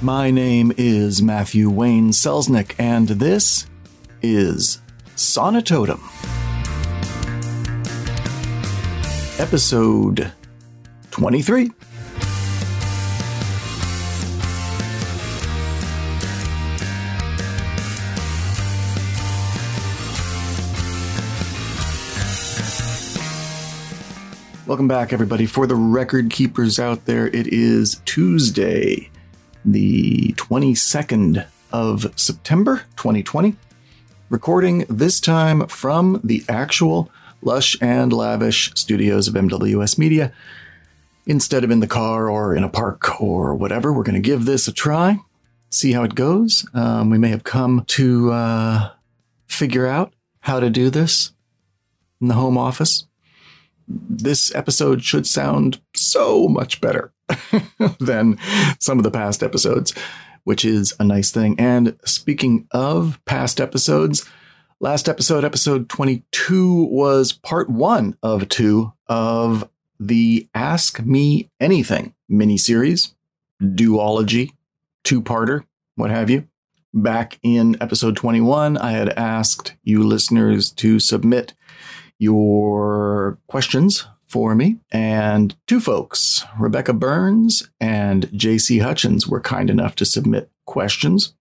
My name is Matthew Wayne Selznick, and this is Sonitotum. Episode 23. Welcome back, everybody. For the record keepers out there, it is Tuesday, the 22nd of September, 2020. Recording this time from the actual lush and lavish studios of MWS Media. Instead of in the car or in a park or whatever, we're going to give this a try, see how it goes. Um, we may have come to uh, figure out how to do this in the home office this episode should sound so much better than some of the past episodes, which is a nice thing. And speaking of past episodes, last episode, episode 22, was part one of two of the Ask Me Anything miniseries, duology, two parter, what have you. Back in episode 21, I had asked you listeners to submit your questions for me. And two folks, Rebecca Burns and JC Hutchins, were kind enough to submit questions.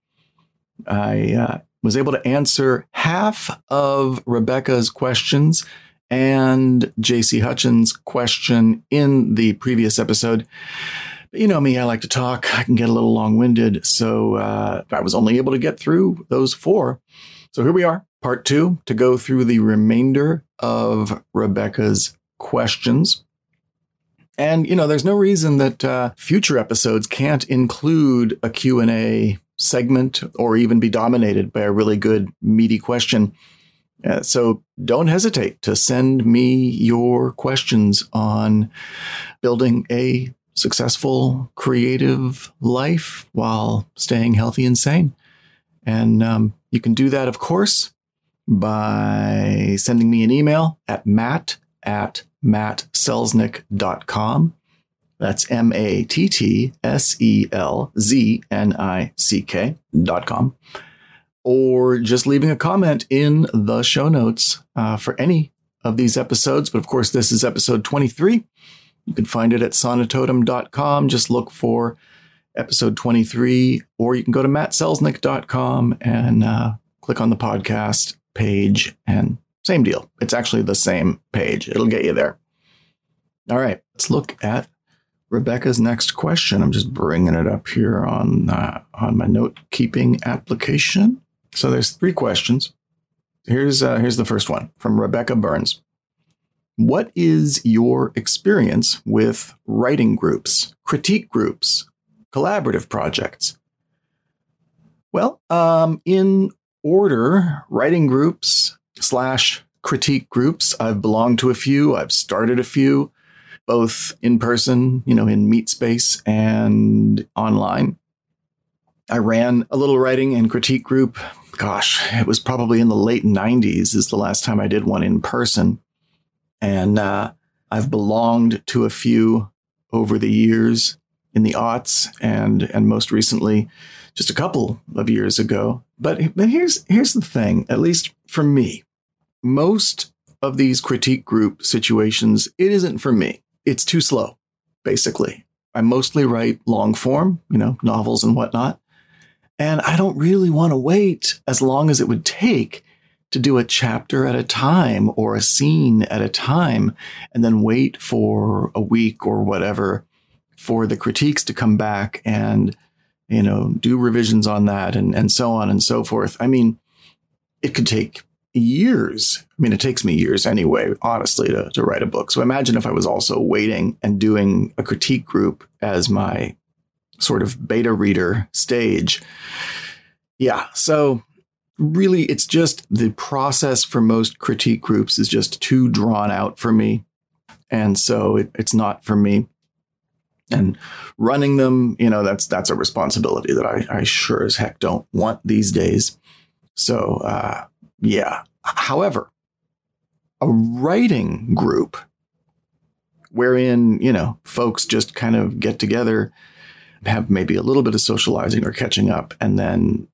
I uh, was able to answer half of Rebecca's questions and JC Hutchins' question in the previous episode. But you know me, I like to talk. I can get a little long winded. So uh, I was only able to get through those four. So here we are, part two, to go through the remainder of Rebecca's questions. And you know, there's no reason that uh, future episodes can't include a Q&A segment or even be dominated by a really good meaty question. Uh, so don't hesitate to send me your questions on building a successful, creative life while staying healthy and sane. And um, you can do that, of course, by sending me an email at matt at mattselznick.com. That's M A T T S E L Z N I C K dot com. Or just leaving a comment in the show notes uh, for any of these episodes. But of course, this is episode 23. You can find it at sonitotum.com. Just look for episode 23, or you can go to mattselznick.com and uh, click on the podcast page and same deal. It's actually the same page. It'll get you there. All right, let's look at Rebecca's next question. I'm just bringing it up here on uh, on my note keeping application. So there's three questions. Here's uh, here's the first one from Rebecca Burns. What is your experience with writing groups, critique groups, collaborative projects? Well, um, in order, writing groups slash critique groups. I've belonged to a few. I've started a few, both in person, you know, in meet space and online. I ran a little writing and critique group. Gosh, it was probably in the late 90s is the last time I did one in person. And uh, I've belonged to a few over the years in the aughts and and most recently just a couple of years ago. But, but here's here's the thing, at least for me, most of these critique group situations, it isn't for me. It's too slow, basically. I mostly write long form, you know, novels and whatnot. And I don't really want to wait as long as it would take to do a chapter at a time or a scene at a time and then wait for a week or whatever for the critiques to come back and you know, do revisions on that and, and so on and so forth. I mean, it could take years. I mean, it takes me years anyway, honestly, to, to write a book. So imagine if I was also waiting and doing a critique group as my sort of beta reader stage. Yeah. So really, it's just the process for most critique groups is just too drawn out for me. And so it, it's not for me and running them, you know, that's that's a responsibility that I, I sure as heck don't want these days. So uh, yeah. However, a writing group wherein you know folks just kind of get together have maybe a little bit of socializing or catching up, and then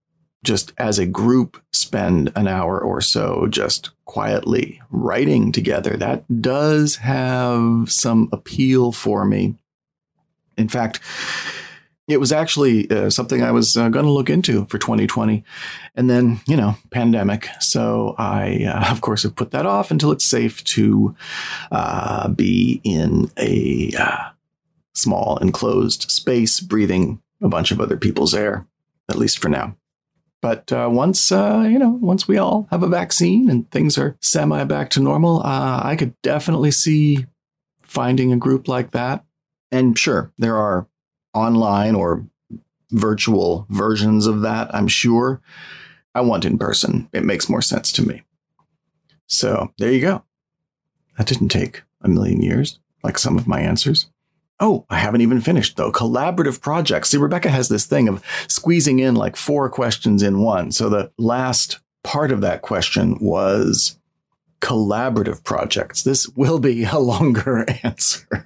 just as a group spend an hour or so just quietly writing together. That does have some appeal for me. In fact, it was actually uh, something I was uh, going to look into for 2020. And then, you know, pandemic. So I, uh, of course, have put that off until it's safe to uh, be in a uh, small enclosed space breathing a bunch of other people's air, at least for now. But uh, once, you know, once we all have a vaccine and things are semi back to normal, I could definitely see finding a group like that. And sure, there are online or virtual versions of that, I'm sure. I want in person. It makes more sense to me. So there you go. That didn't take a million years, like some of my answers. Oh, I haven't even finished though. Collaborative projects. See, Rebecca has this thing of squeezing in like four questions in one. So the last part of that question was collaborative projects. This will be a longer answer.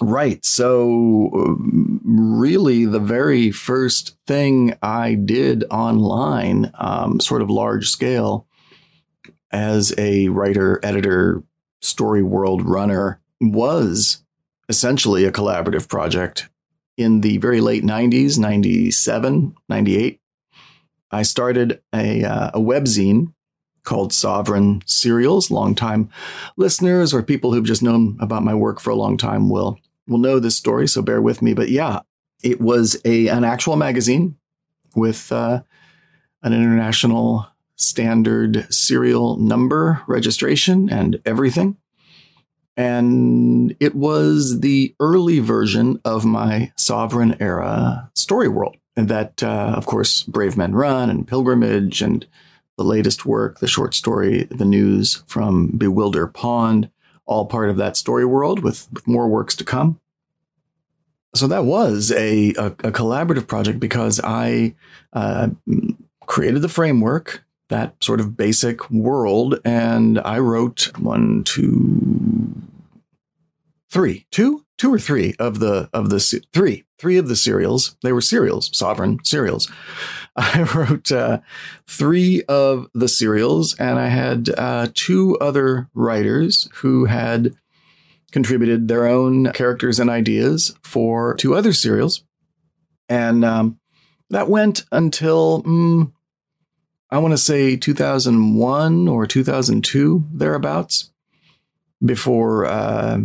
Right. So, um, really, the very first thing I did online, um, sort of large scale, as a writer, editor, story world runner, was essentially a collaborative project in the very late 90s, 97, 98. I started a, uh, a webzine called Sovereign Serials. Longtime listeners or people who've just known about my work for a long time will will know this story, so bear with me. But yeah, it was a an actual magazine with uh, an international standard serial number registration and everything. And it was the early version of my Sovereign era story world. And that, uh, of course, Brave Men Run and Pilgrimage and the latest work, the short story, The News from Bewilder Pond, all part of that story world with, with more works to come. So that was a, a, a collaborative project because I uh, created the framework, that sort of basic world, and I wrote one, two, three, two, two or three of the of the three three of the serials. They were serials, sovereign serials. I wrote uh, three of the serials, and I had uh, two other writers who had contributed their own characters and ideas for two other serials. And um, that went until, mm, I want to say 2001 or 2002, thereabouts, before, uh,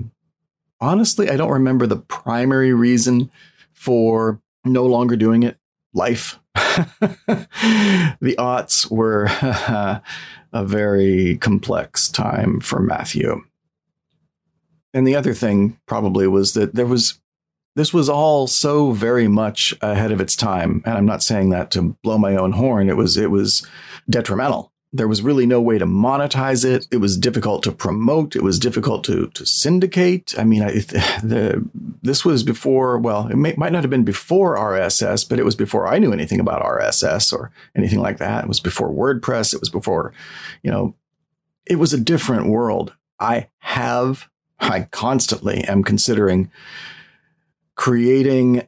honestly, I don't remember the primary reason for no longer doing it life. the aughts were a very complex time for Matthew. And the other thing probably was that there was this was all so very much ahead of its time and i'm not saying that to blow my own horn it was it was detrimental there was really no way to monetize it. It was difficult to promote. It was difficult to to syndicate. I mean, I, the this was before. Well, it may, might not have been before RSS, but it was before I knew anything about RSS or anything like that. It was before WordPress. It was before, you know, it was a different world. I have, I constantly am considering creating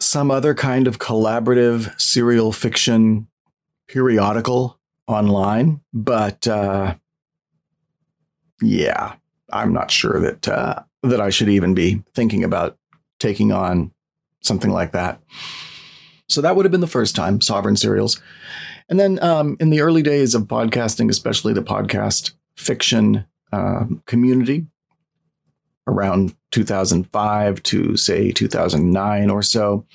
some other kind of collaborative serial fiction periodical online, but uh, yeah, I'm not sure that uh, that I should even be thinking about taking on something like that. So that would have been the first time Sovereign Serials, and then um, in the early days of podcasting, especially the podcast fiction uh, community, around 2005 to say 2009 or so.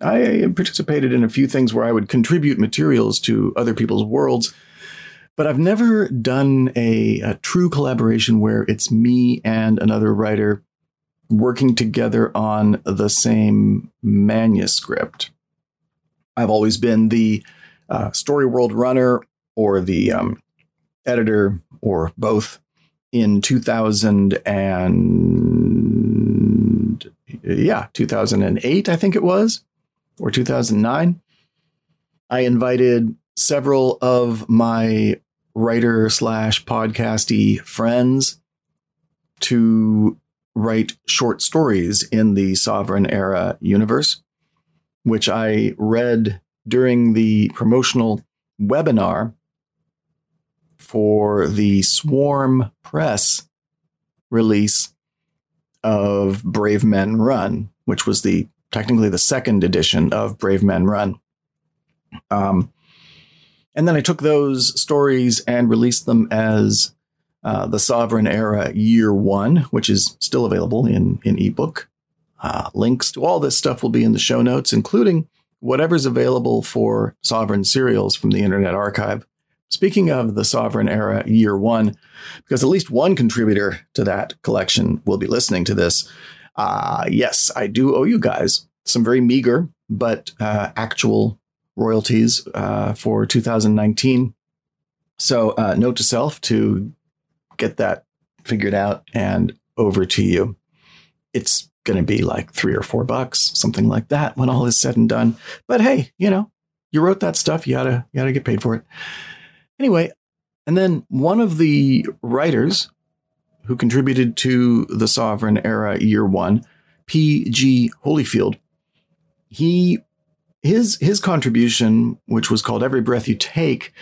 I participated in a few things where I would contribute materials to other people's worlds, but I've never done a, a true collaboration where it's me and another writer working together on the same manuscript. I've always been the uh, story world runner or the um, editor or both. In 2000 and yeah, 2008, I think it was or 2009, I invited several of my writer slash podcasty friends to write short stories in the Sovereign Era universe, which I read during the promotional webinar for the Swarm Press release of Brave Men Run, which was the technically the second edition of Brave Men Run. Um, and then I took those stories and released them as uh, the Sovereign Era Year One, which is still available in in ebook. Uh, links to all this stuff will be in the show notes, including whatever's available for Sovereign serials from the Internet Archive. Speaking of the Sovereign Era Year One, because at least one contributor to that collection will be listening to this. Uh, yes, I do owe you guys some very meager but uh, actual royalties uh, for 2019. So, uh, note to self to get that figured out and over to you. It's going to be like three or four bucks, something like that, when all is said and done. But hey, you know, you wrote that stuff. You gotta, you gotta get paid for it. Anyway, and then one of the writers who contributed to the Sovereign Era Year One, P.G. Holyfield, he his his contribution, which was called Every Breath You Take,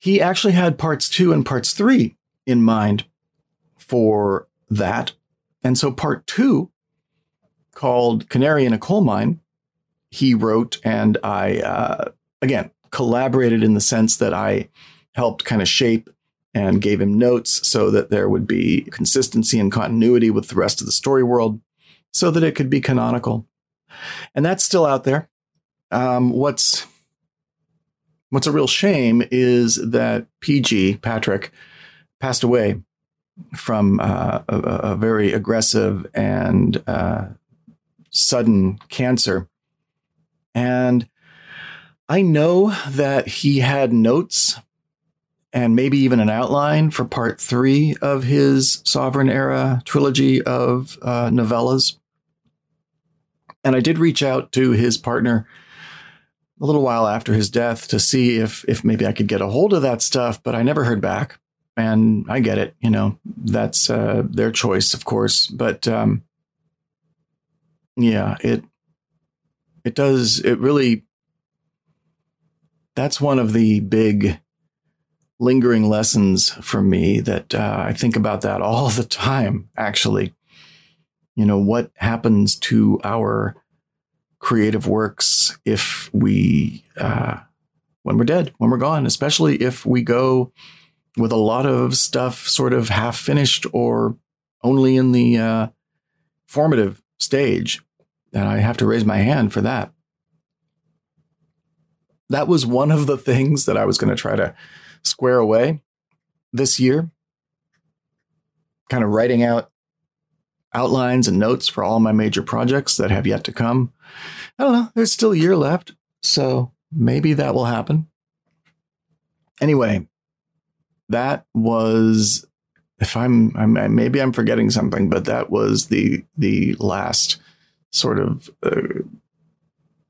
he actually had parts two and parts three in mind for that. And so part two, called Canary in a Coal Mine, he wrote, and I, uh, again, collaborated in the sense that I helped kind of shape and gave him notes so that there would be consistency and continuity with the rest of the story world so that it could be canonical. And that's still out there. Um, what's what's a real shame is that PG Patrick passed away from uh, a, a, very aggressive and uh, sudden cancer. And I know that he had notes and maybe even an outline for part three of his Sovereign Era trilogy of uh, novellas. And I did reach out to his partner a little while after his death to see if if maybe I could get a hold of that stuff, but I never heard back and I get it. You know, that's uh, their choice, of course. But um, yeah, it it does. It really. That's one of the big lingering lessons for me that uh, I think about that all the time. Actually, you know, what happens to our creative works if we uh, when we're dead, when we're gone, especially if we go with a lot of stuff sort of half finished or only in the uh, formative stage. And I have to raise my hand for that. That was one of the things that I was going to try to square away this year. Kind of writing out outlines and notes for all my major projects that have yet to come. I don't know. There's still a year left. So maybe that will happen. Anyway, that was if I'm, I'm maybe I'm forgetting something, but that was the the last sort of uh,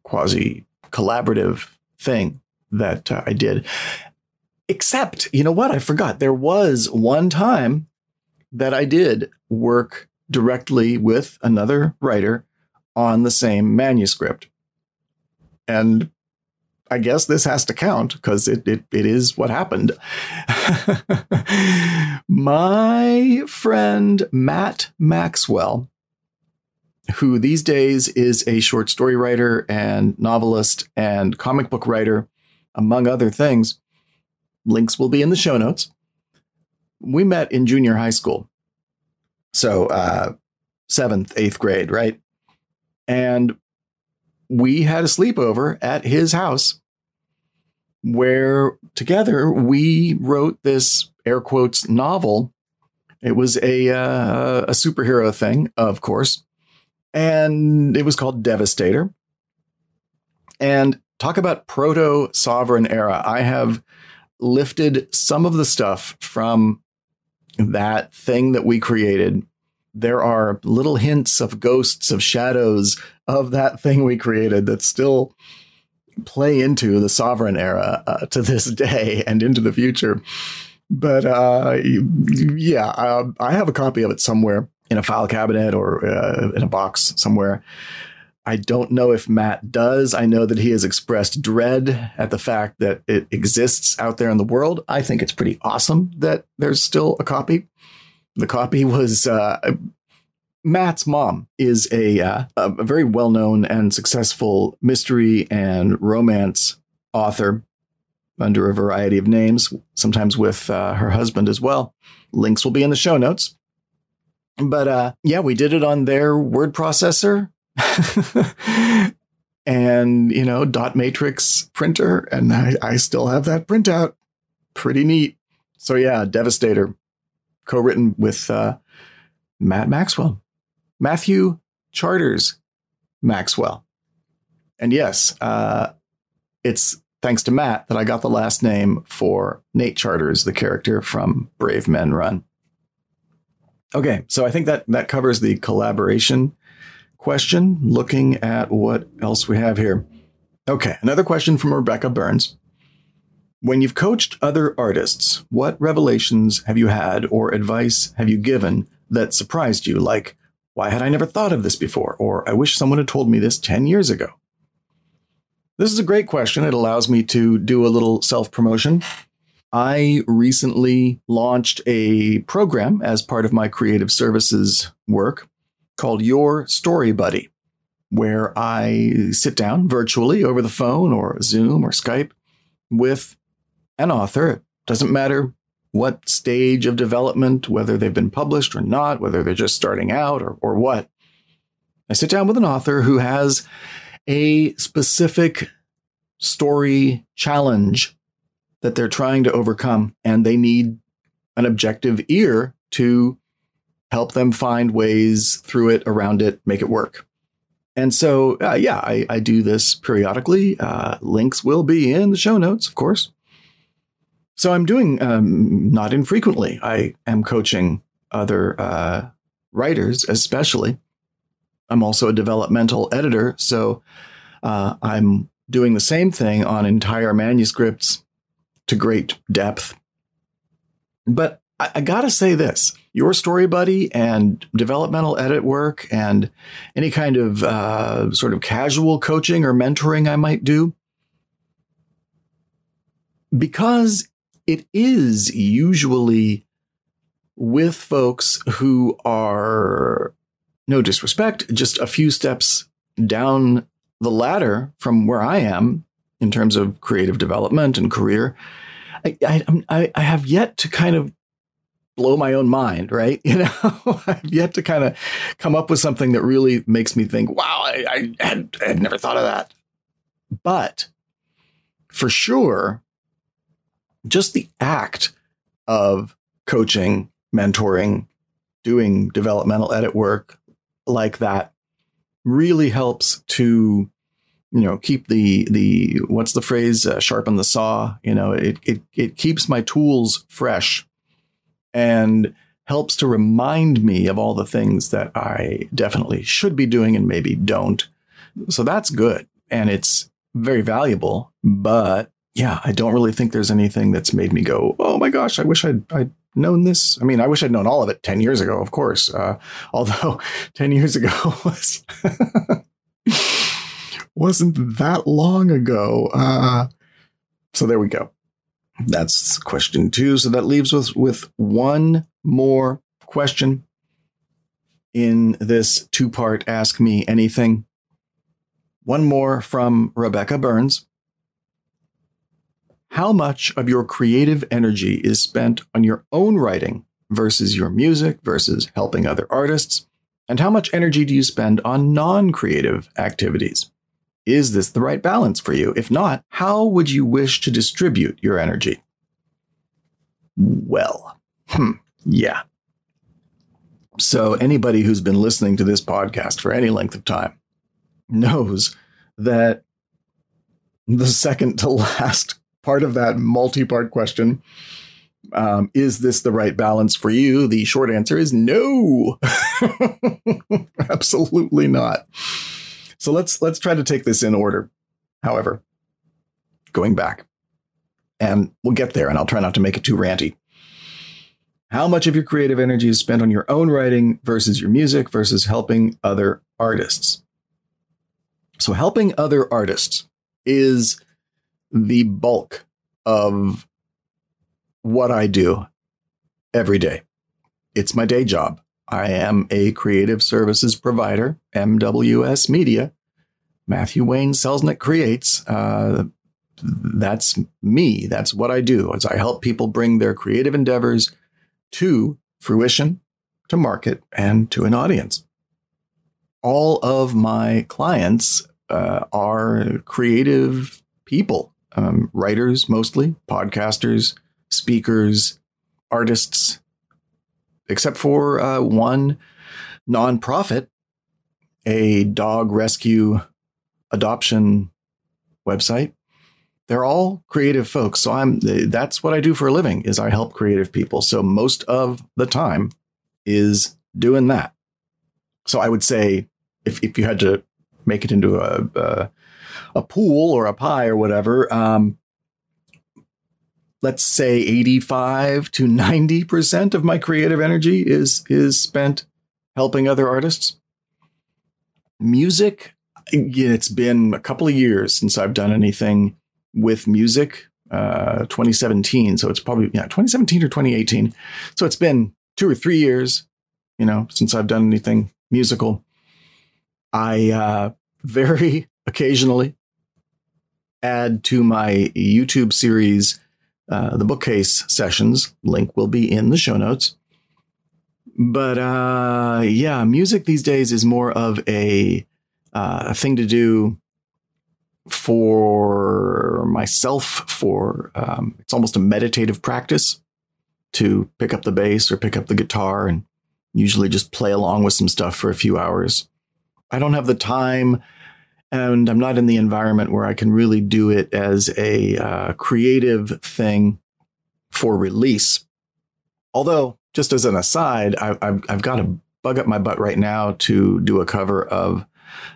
quasi collaborative thing that uh, I did. Except, you know what? I forgot. There was one time that I did work directly with another writer on the same manuscript. And I guess this has to count because it, it, it is what happened. My friend Matt Maxwell, who these days is a short story writer and novelist and comic book writer, among other things, links will be in the show notes. We met in junior high school. So, uh, seventh, eighth grade, right? And we had a sleepover at his house where together we wrote this air quotes novel. It was a uh, a superhero thing, of course, and it was called Devastator. And talk about proto sovereign era. I have lifted some of the stuff from that thing that we created there are little hints of ghosts, of shadows of that thing we created that still play into the sovereign era uh, to this day and into the future. But uh, yeah, uh, I have a copy of it somewhere. in a file cabinet or uh, in a box somewhere. I don't know if Matt does. I know that he has expressed dread at the fact that it exists out there in the world. I think it's pretty awesome that there's still a copy. The copy was uh, Matt's mom is a, uh, a very well known and successful mystery and romance author under a variety of names, sometimes with uh, her husband as well. Links will be in the show notes. But uh, yeah, we did it on their word processor and, you know, dot matrix printer. And I, I still have that printout. Pretty neat. So yeah, Devastator, co written with uh, Matt Maxwell, Matthew Charters Maxwell. And yes, uh, it's thanks to Matt that I got the last name for Nate Charters, the character from Brave Men Run. Okay, so I think that that covers the collaboration question. Looking at what else we have here. Okay, another question from Rebecca Burns. When you've coached other artists, what revelations have you had or advice have you given that surprised you? Like, why had I never thought of this before? Or I wish someone had told me this 10 years ago. This is a great question. It allows me to do a little self promotion. I recently launched a program as part of my creative services work called Your Story Buddy, where I sit down virtually over the phone or Zoom or Skype with an author. It doesn't matter what stage of development, whether they've been published or not, whether they're just starting out or, or what. I sit down with an author who has a specific story challenge that they're trying to overcome, and they need an objective ear to help them find ways through it, around it, make it work. And so, uh, yeah, I, I, do this periodically. Uh, links will be in the show notes, of course. So I'm doing um, not infrequently. I am coaching other uh, writers, especially. I'm also a developmental editor, so uh, I'm doing the same thing on entire manuscripts to great depth. But I, I gotta say this your story buddy and developmental edit work and any kind of uh, sort of casual coaching or mentoring I might do, because it is usually with folks who are, no disrespect, just a few steps down the ladder from where I am in terms of creative development and career. I, I, I have yet to kind of blow my own mind, right? You know, I've yet to kind of come up with something that really makes me think, wow, I, I, had, I had never thought of that. But for sure, just the act of coaching, mentoring, doing developmental edit work like that really helps to you know keep the the what's the phrase uh, sharpen the saw you know it, it it keeps my tools fresh and helps to remind me of all the things that I definitely should be doing and maybe don't so that's good and it's very valuable but yeah, I don't really think there's anything that's made me go, oh my gosh, I wish I'd, I'd known this. I mean, I wish I'd known all of it 10 years ago, of course. Uh, although 10 years ago was, wasn't that long ago. Uh, so there we go. That's question two. So that leaves us with one more question in this two part Ask Me Anything. One more from Rebecca Burns. How much of your creative energy is spent on your own writing versus your music versus helping other artists? And how much energy do you spend on non creative activities? Is this the right balance for you? If not, how would you wish to distribute your energy? Well, hmm, yeah. So, anybody who's been listening to this podcast for any length of time knows that the second to last part of that multi part question. Um, is this the right balance for you? The short answer is no, absolutely not. So let's let's try to take this in order. However, going back, and we'll get there, and I'll try not to make it too ranty. How much of your creative energy is spent on your own writing versus your music versus helping other artists? So, helping other artists is the bulk of what I do every day. It's my day job. I am a creative services provider, MWS Media. Matthew Wayne Selznick creates. Uh, that's me. That's what I do. As I help people bring their creative endeavors to fruition, to market, and to an audience. All of my clients uh, are creative people, um, writers mostly, podcasters, speakers, artists, except for uh, one nonprofit, a dog rescue adoption website they're all creative folks. So I'm that's what I do for a living is I help creative people. So most of the time is doing that. So I would say if if you had to make it into a a, a pool or a pie or whatever, um, let's say 85 to 90% of my creative energy is is spent helping other artists. Music, it's been a couple of years since I've done anything with music, uh, 2017. So it's probably, yeah, 2017 or 2018. So it's been two or three years, you know, since I've done anything musical. I uh, very occasionally add to my YouTube series uh, the bookcase sessions. Link will be in the show notes. But uh, yeah, music these days is more of a, uh, a thing to do for myself for um, it's almost a meditative practice to pick up the bass or pick up the guitar and usually just play along with some stuff for a few hours. I don't have the time and i'm not in the environment where i can really do it as a uh, creative thing for release. Although just as an aside I, have I've got to bug up my butt right now to do a cover of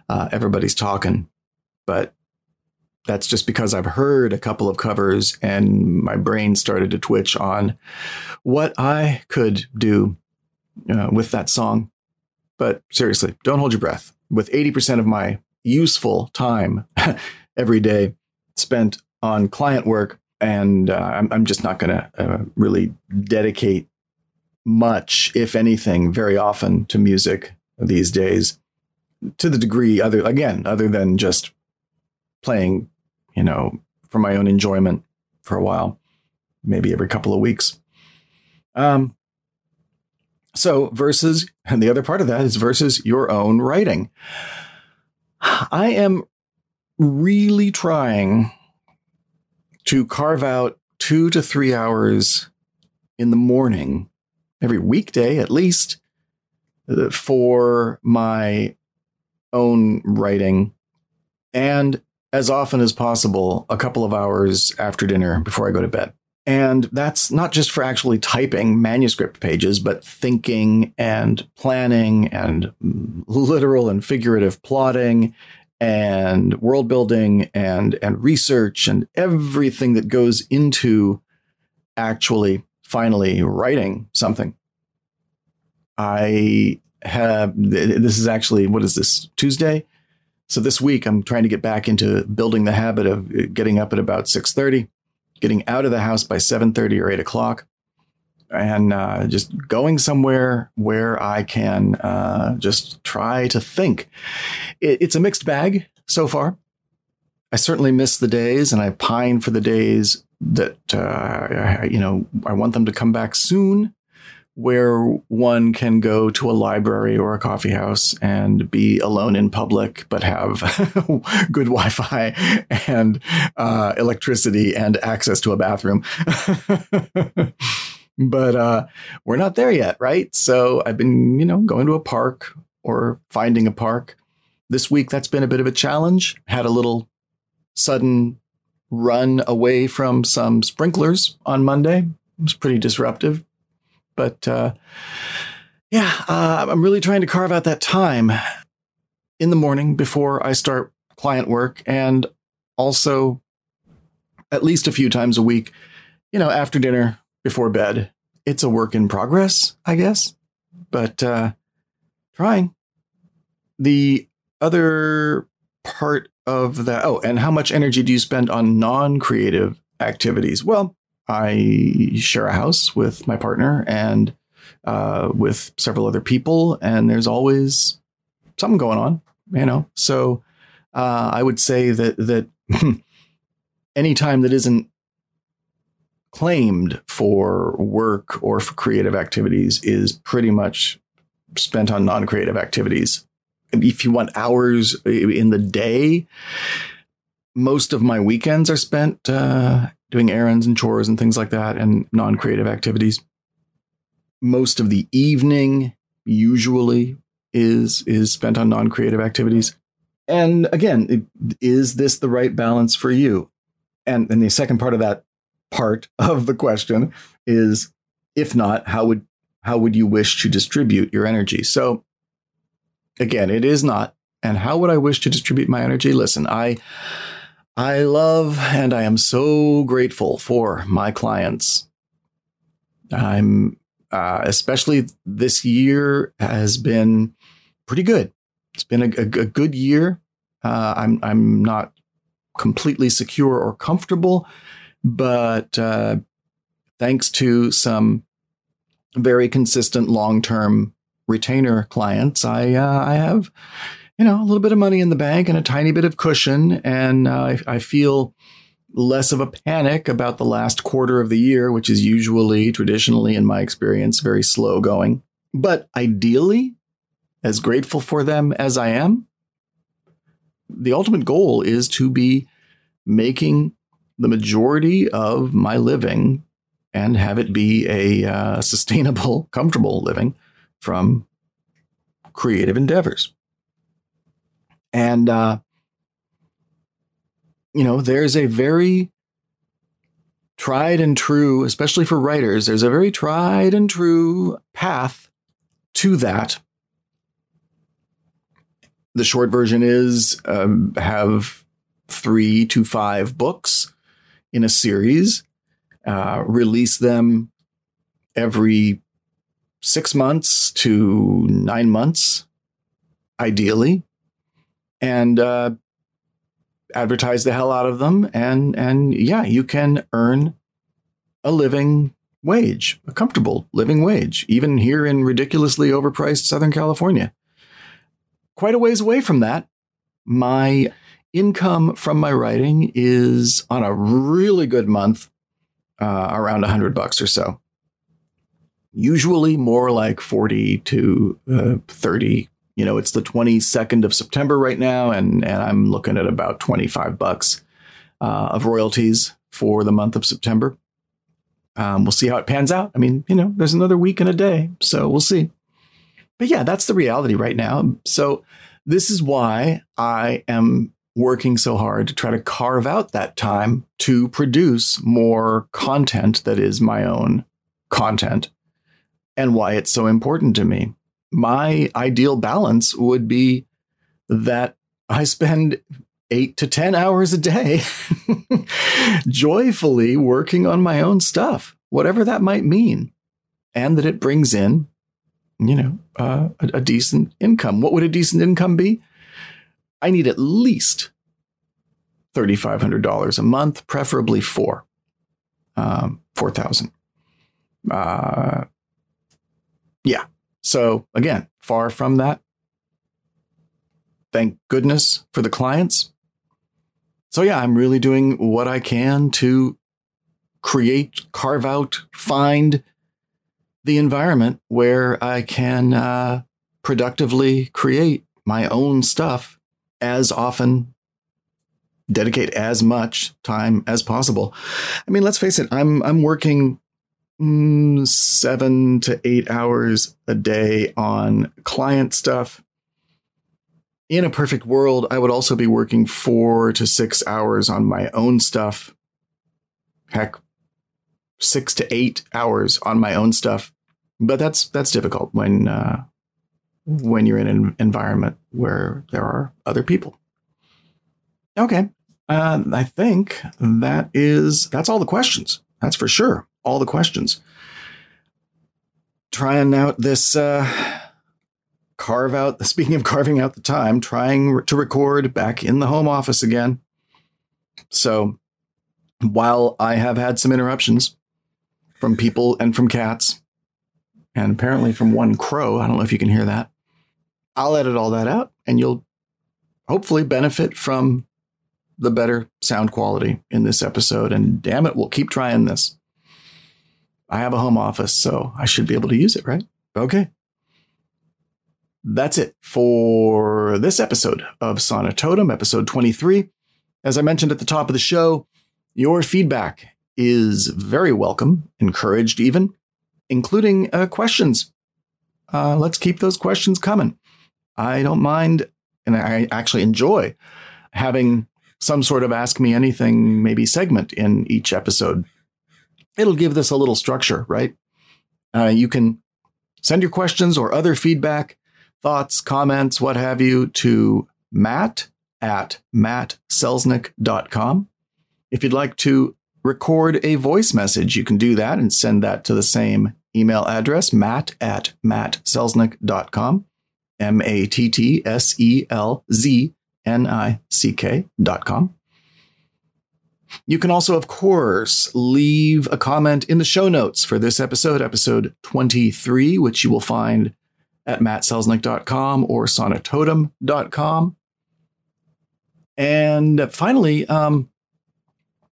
uh, everybody's talking but that's just because I've heard a couple of covers and my brain started to twitch on what I could do uh, with that song. But seriously, don't hold your breath. With 80% of my useful time every day spent on client work, and uh, I'm, I'm, just not going to uh, really dedicate much, if anything, very often to music these days to the degree other again other than just playing, you know, for my own enjoyment for a while, maybe every couple of weeks. Um, so versus, and the other part of that is versus your own writing. I am really trying to carve out two to three hours in the morning, every weekday at least, uh, for my own writing and as often as possible a couple of hours after dinner before I go to bed. And that's not just for actually typing manuscript pages, but thinking and planning and literal and figurative plotting and world building and, and research and everything that goes into actually finally writing something. I have, this is actually, what is this, Tuesday? So this week, I'm trying to get back into building the habit of uh, getting up at about 6:30, getting out of the house by 7:30 or 8 o'clock, and uh, just going somewhere where I can uh, just try to think. It, it's a mixed bag so far. I certainly miss the days, and I pine for the days that uh, you know I want them to come back soon where one can go to a library or a coffee house and be alone in public, but have good Wi Fi and uh, electricity and access to a bathroom. but uh, we're not there yet, right? So I've been, you know, going to a park or finding a park. This week, that's been a bit of a challenge. Had a little sudden run away from some sprinklers on Monday. It was pretty disruptive but uh, yeah, uh, I'm really trying to carve out that time in the morning before I start client work and also at least a few times a week, you know, after dinner, before bed. it's a work in progress, I guess, but uh, trying. The other part of that, oh, and how much energy do you spend on non creative activities? Well, I share a house with my partner and uh, with several other people, and there's always something going on, you know. So uh, I would say that that any time that isn't claimed for work or for creative activities is pretty much spent on non-creative activities. If you want hours in the day, most of my weekends are spent uh, doing errands and chores and things like that, and non-creative activities. Most of the evening usually is is spent on non-creative activities. And again, is this the right balance for you? And and the second part of that part of the question is if not, how would how would you wish to distribute your energy? So again, it is not. And how would I wish to distribute my energy? Listen, I I love and I am so grateful for my clients. I'm uh, especially this year has been pretty good. It's been a, a, a good year. Uh, I'm I'm not completely secure or comfortable, but uh, thanks to some very consistent long term retainer clients, I uh, I have you know a little bit of money in the bank and a tiny bit of cushion, and uh, I, I feel less of a panic about the last quarter of the year, which is usually traditionally, in my experience, very slow going. But ideally, as grateful for them as I am, the ultimate goal is to be making the majority of my living and have it be a uh, sustainable, comfortable living from creative endeavors. And, uh, you know, there's a very tried and true, especially for writers, there's a very tried and true path to that. The short version is um, have three to five books in a series, uh, release them every six months to nine months, ideally, and uh, advertise the hell out of them. And and yeah, you can earn a living wage, a comfortable living wage, even here in ridiculously overpriced Southern California quite a ways away from that. My income from my writing is on a really good month, uh, around 100 bucks or so. Usually more like 40 to uh, 30. You know, it's the 22nd of September right now, and, and I'm looking at about 25 bucks uh, of royalties for the month of September. Um, we'll see how it pans out. I mean, you know, there's another week and a day, so we'll see but yeah, that's the reality right now. So this is why I am working so hard to try to carve out that time to produce more content that is my own content and why it's so important to me. My ideal balance would be that I spend eight to 10 hours a day joyfully working on my own stuff, whatever that might mean, and that it brings in you know, uh, a, a decent income. What would a decent income be? I need at least $3,500 a month, preferably four, um, 4,000. Uh, yeah. So again, far from that. Thank goodness for the clients. So yeah, I'm really doing what I can to create, carve out, find, the environment where I can uh, productively create my own stuff as often, dedicate as much time as possible. I mean, let's face it, I'm I'm working mm, seven to eight hours a day on client stuff. In a perfect world, I would also be working four to six hours on my own stuff. Heck, six to eight hours on my own stuff. But that's that's difficult when uh, when you're in an environment where there are other people. Okay, uh, I think that is that's all the questions. That's for sure. All the questions. trying out this uh, carve out. Speaking of carving out the time, trying to record back in the home office again. So while I have had some interruptions from people and from cats, and apparently from one crow, I don't know if you can hear that. I'll edit all that out, and you'll hopefully benefit from the better sound quality in this episode. And damn it, we'll keep trying this. I have a home office, so I should be able to use it, right? Okay. That's it for this episode of Sonitotum, episode 23. As I mentioned at the top of the show, your feedback is very welcome, encouraged even, including uh, questions. Uh, let's keep those questions coming. I don't mind, and I actually enjoy having some sort of ask me anything, maybe segment in each episode. It'll give this a little structure, right? Uh, you can send your questions or other feedback, thoughts, comments, what have you, to matt at mattselznick.com. If you'd like to record a voice message, you can do that and send that to the same email address, matt at mattselznick.com, M A T T S E L Z N I C K.com. You can also, of course, leave a comment in the show notes for this episode, episode 23, which you will find at mattselznick.com or sonitotum.com. And finally, um,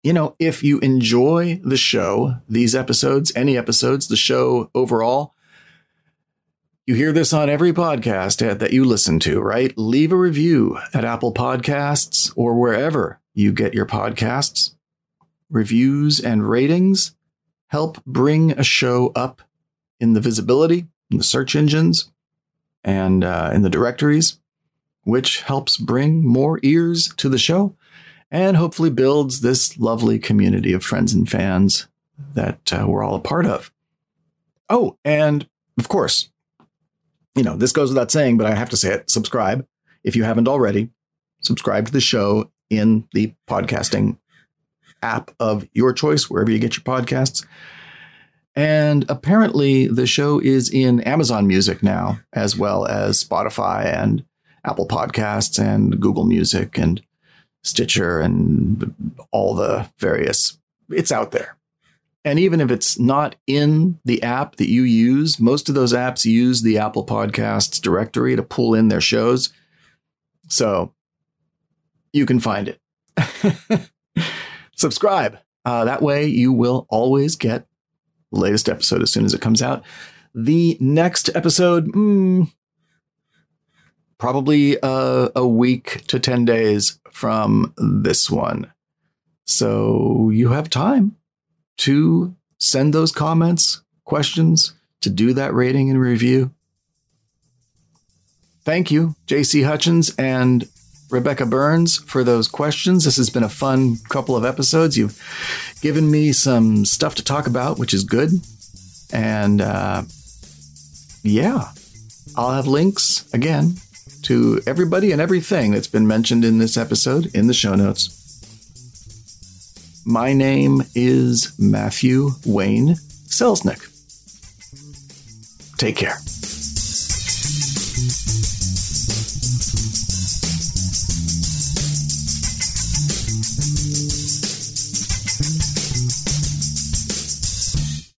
you know, if you enjoy the show, these episodes, any episodes, the show overall, you hear this on every podcast that you listen to, right? Leave a review at Apple Podcasts or wherever you get your podcasts. Reviews and ratings help bring a show up in the visibility, in the search engines, and uh, in the directories, which helps bring more ears to the show and hopefully builds this lovely community of friends and fans that uh, we're all a part of. Oh, and of course, you know, this goes without saying, but I have to say it subscribe if you haven't already. Subscribe to the show in the podcasting app of your choice, wherever you get your podcasts. And apparently, the show is in Amazon Music now, as well as Spotify and Apple Podcasts and Google Music and Stitcher and all the various. It's out there. And even if it's not in the app that you use, most of those apps use the Apple Podcasts directory to pull in their shows. So you can find it. Subscribe. Uh, that way you will always get the latest episode as soon as it comes out. The next episode, mm, probably uh, a week to 10 days from this one. So you have time to send those comments, questions, to do that rating and review. Thank you, JC Hutchins and Rebecca Burns, for those questions. This has been a fun couple of episodes. You've given me some stuff to talk about, which is good. And uh, yeah, I'll have links again to everybody and everything that's been mentioned in this episode in the show notes. My name is Matthew Wayne Selznick. Take care.